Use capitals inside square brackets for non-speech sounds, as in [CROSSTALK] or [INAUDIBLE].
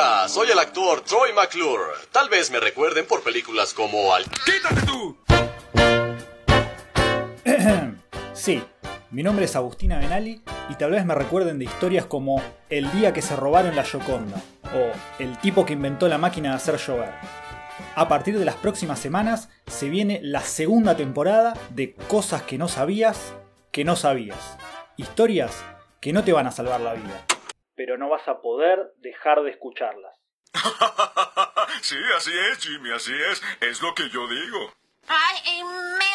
Hola, soy el actor Troy McClure. Tal vez me recuerden por películas como Al... ¡Quítate tú! [CLEARS THROAT] Sí, mi nombre es Agustina Benali y tal vez me recuerden de historias como El día que se robaron la Yoconda o El tipo que inventó la máquina de hacer llover. A partir de las próximas semanas se viene la segunda temporada de Cosas que no sabías que no sabías. Historias que no te van a salvar la vida. Pero no vas a poder dejar de escucharlas. [LAUGHS] sí, así es, Jimmy, así es. Es lo que yo digo. ¡Ay, me!